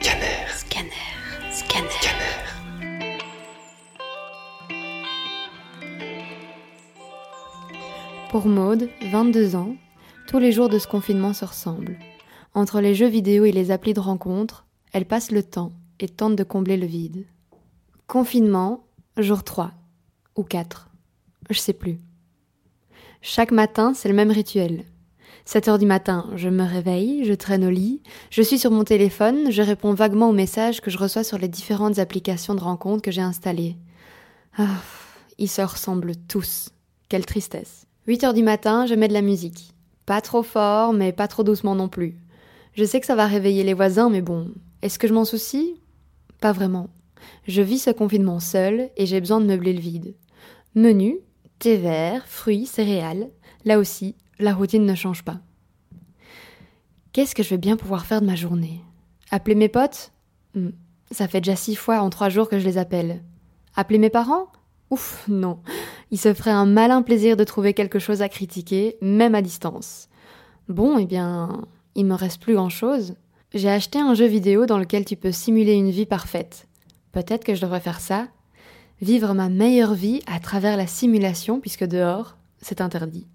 Scanner. Scanner. Scanner. Scanner. Pour Maude, 22 ans, tous les jours de ce confinement se ressemblent. Entre les jeux vidéo et les applis de rencontre, elle passe le temps et tente de combler le vide. Confinement, jour 3 ou 4, je sais plus. Chaque matin, c'est le même rituel. 7 heures du matin, je me réveille, je traîne au lit, je suis sur mon téléphone, je réponds vaguement aux messages que je reçois sur les différentes applications de rencontre que j'ai installées. Ah, ils se ressemblent tous. Quelle tristesse. 8 heures du matin, je mets de la musique. Pas trop fort, mais pas trop doucement non plus. Je sais que ça va réveiller les voisins, mais bon, est-ce que je m'en soucie? Pas vraiment. Je vis ce confinement seul et j'ai besoin de meubler le vide. Menu, thé vert, fruits, céréales. Là aussi, la routine ne change pas. Qu'est-ce que je vais bien pouvoir faire de ma journée? Appeler mes potes? Hmm, Ça fait déjà six fois en trois jours que je les appelle. Appeler mes parents? Ouf, non. Il se ferait un malin plaisir de trouver quelque chose à critiquer, même à distance. Bon, eh bien, il me reste plus grand-chose. J'ai acheté un jeu vidéo dans lequel tu peux simuler une vie parfaite. Peut-être que je devrais faire ça. Vivre ma meilleure vie à travers la simulation, puisque dehors, c'est interdit.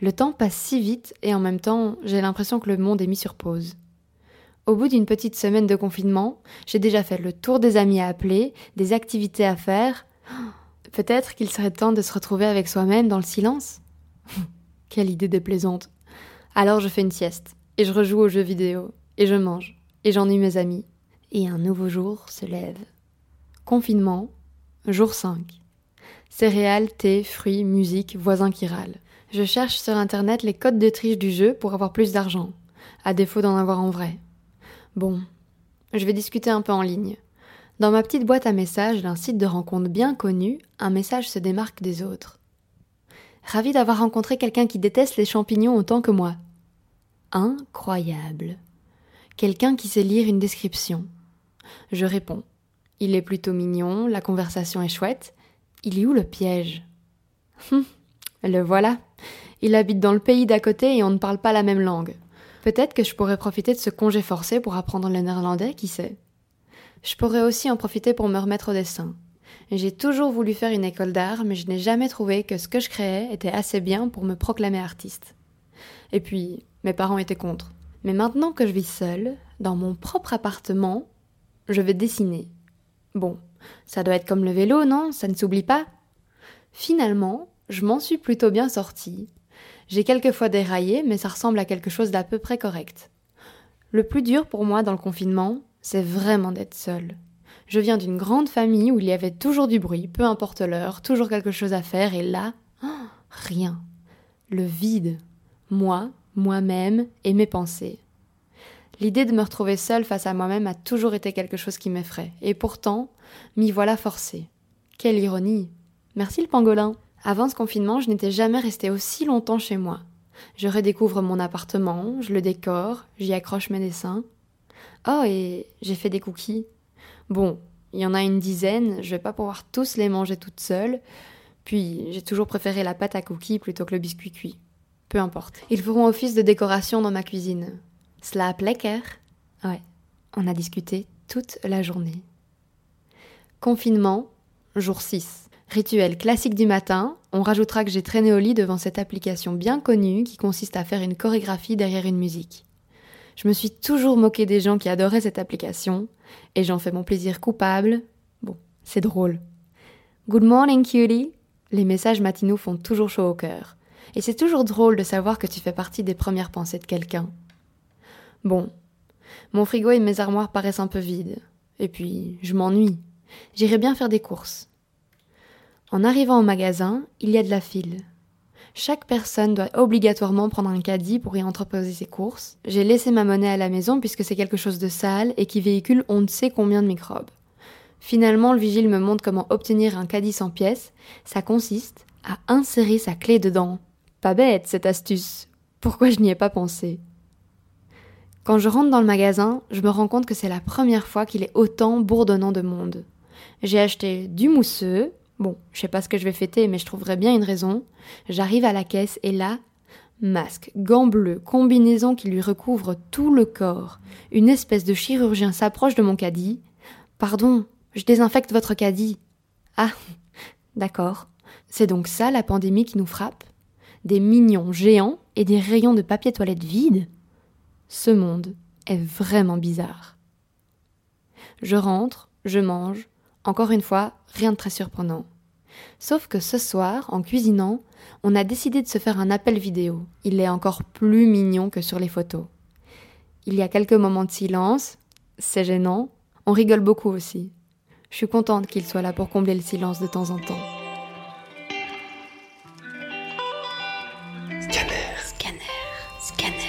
Le temps passe si vite et en même temps, j'ai l'impression que le monde est mis sur pause. Au bout d'une petite semaine de confinement, j'ai déjà fait le tour des amis à appeler, des activités à faire. Peut-être qu'il serait temps de se retrouver avec soi-même dans le silence Quelle idée déplaisante. Alors je fais une sieste, et je rejoue aux jeux vidéo, et je mange, et j'ennuie mes amis. Et un nouveau jour se lève. Confinement, jour 5. Céréales, thé, fruits, musique, voisins qui râlent. Je cherche sur internet les codes de triche du jeu pour avoir plus d'argent, à défaut d'en avoir en vrai. Bon, je vais discuter un peu en ligne. Dans ma petite boîte à messages d'un site de rencontre bien connu, un message se démarque des autres. Ravi d'avoir rencontré quelqu'un qui déteste les champignons autant que moi. Incroyable. Quelqu'un qui sait lire une description. Je réponds. Il est plutôt mignon, la conversation est chouette. Il est où le piège? Hum, Le voilà. Il habite dans le pays d'à côté et on ne parle pas la même langue. Peut-être que je pourrais profiter de ce congé forcé pour apprendre le néerlandais, qui sait Je pourrais aussi en profiter pour me remettre au dessin. J'ai toujours voulu faire une école d'art, mais je n'ai jamais trouvé que ce que je créais était assez bien pour me proclamer artiste. Et puis, mes parents étaient contre. Mais maintenant que je vis seule, dans mon propre appartement, je vais dessiner. Bon, ça doit être comme le vélo, non? Ça ne s'oublie pas Finalement, je m'en suis plutôt bien sortie. J'ai quelquefois déraillé, mais ça ressemble à quelque chose d'à peu près correct. Le plus dur pour moi dans le confinement, c'est vraiment d'être seule. Je viens d'une grande famille où il y avait toujours du bruit, peu importe l'heure, toujours quelque chose à faire, et là, oh, rien. Le vide. Moi, moi-même et mes pensées. L'idée de me retrouver seule face à moi-même a toujours été quelque chose qui m'effraie, et pourtant, m'y voilà forcée. Quelle ironie. Merci le pangolin. Avant ce confinement, je n'étais jamais restée aussi longtemps chez moi. Je redécouvre mon appartement, je le décore, j'y accroche mes dessins. Oh, et j'ai fait des cookies. Bon, il y en a une dizaine, je vais pas pouvoir tous les manger toute seule. Puis, j'ai toujours préféré la pâte à cookies plutôt que le biscuit cuit. Peu importe. Ils feront office de décoration dans ma cuisine. Slap lekker. Ouais, on a discuté toute la journée. Confinement, jour 6. Rituel classique du matin, on rajoutera que j'ai traîné au lit devant cette application bien connue qui consiste à faire une chorégraphie derrière une musique. Je me suis toujours moquée des gens qui adoraient cette application, et j'en fais mon plaisir coupable. Bon, c'est drôle. Good morning, cutie. Les messages matinaux font toujours chaud au cœur. Et c'est toujours drôle de savoir que tu fais partie des premières pensées de quelqu'un. Bon, mon frigo et mes armoires paraissent un peu vides. Et puis, je m'ennuie. J'irai bien faire des courses. En arrivant au magasin, il y a de la file. Chaque personne doit obligatoirement prendre un caddie pour y entreposer ses courses. J'ai laissé ma monnaie à la maison puisque c'est quelque chose de sale et qui véhicule on ne sait combien de microbes. Finalement, le vigile me montre comment obtenir un caddie sans pièces. Ça consiste à insérer sa clé dedans. Pas bête cette astuce. Pourquoi je n'y ai pas pensé? Quand je rentre dans le magasin, je me rends compte que c'est la première fois qu'il est autant bourdonnant de monde. J'ai acheté du mousseux, Bon, je sais pas ce que je vais fêter, mais je trouverai bien une raison. J'arrive à la caisse et là, Masque, gants bleus, combinaison qui lui recouvre tout le corps. Une espèce de chirurgien s'approche de mon caddie. Pardon, je désinfecte votre caddie. Ah, d'accord. C'est donc ça la pandémie qui nous frappe? Des mignons géants et des rayons de papier toilette vides Ce monde est vraiment bizarre. Je rentre, je mange. Encore une fois, rien de très surprenant. Sauf que ce soir, en cuisinant, on a décidé de se faire un appel vidéo. Il est encore plus mignon que sur les photos. Il y a quelques moments de silence, c'est gênant, on rigole beaucoup aussi. Je suis contente qu'il soit là pour combler le silence de temps en temps. Scanner, scanner, scanner.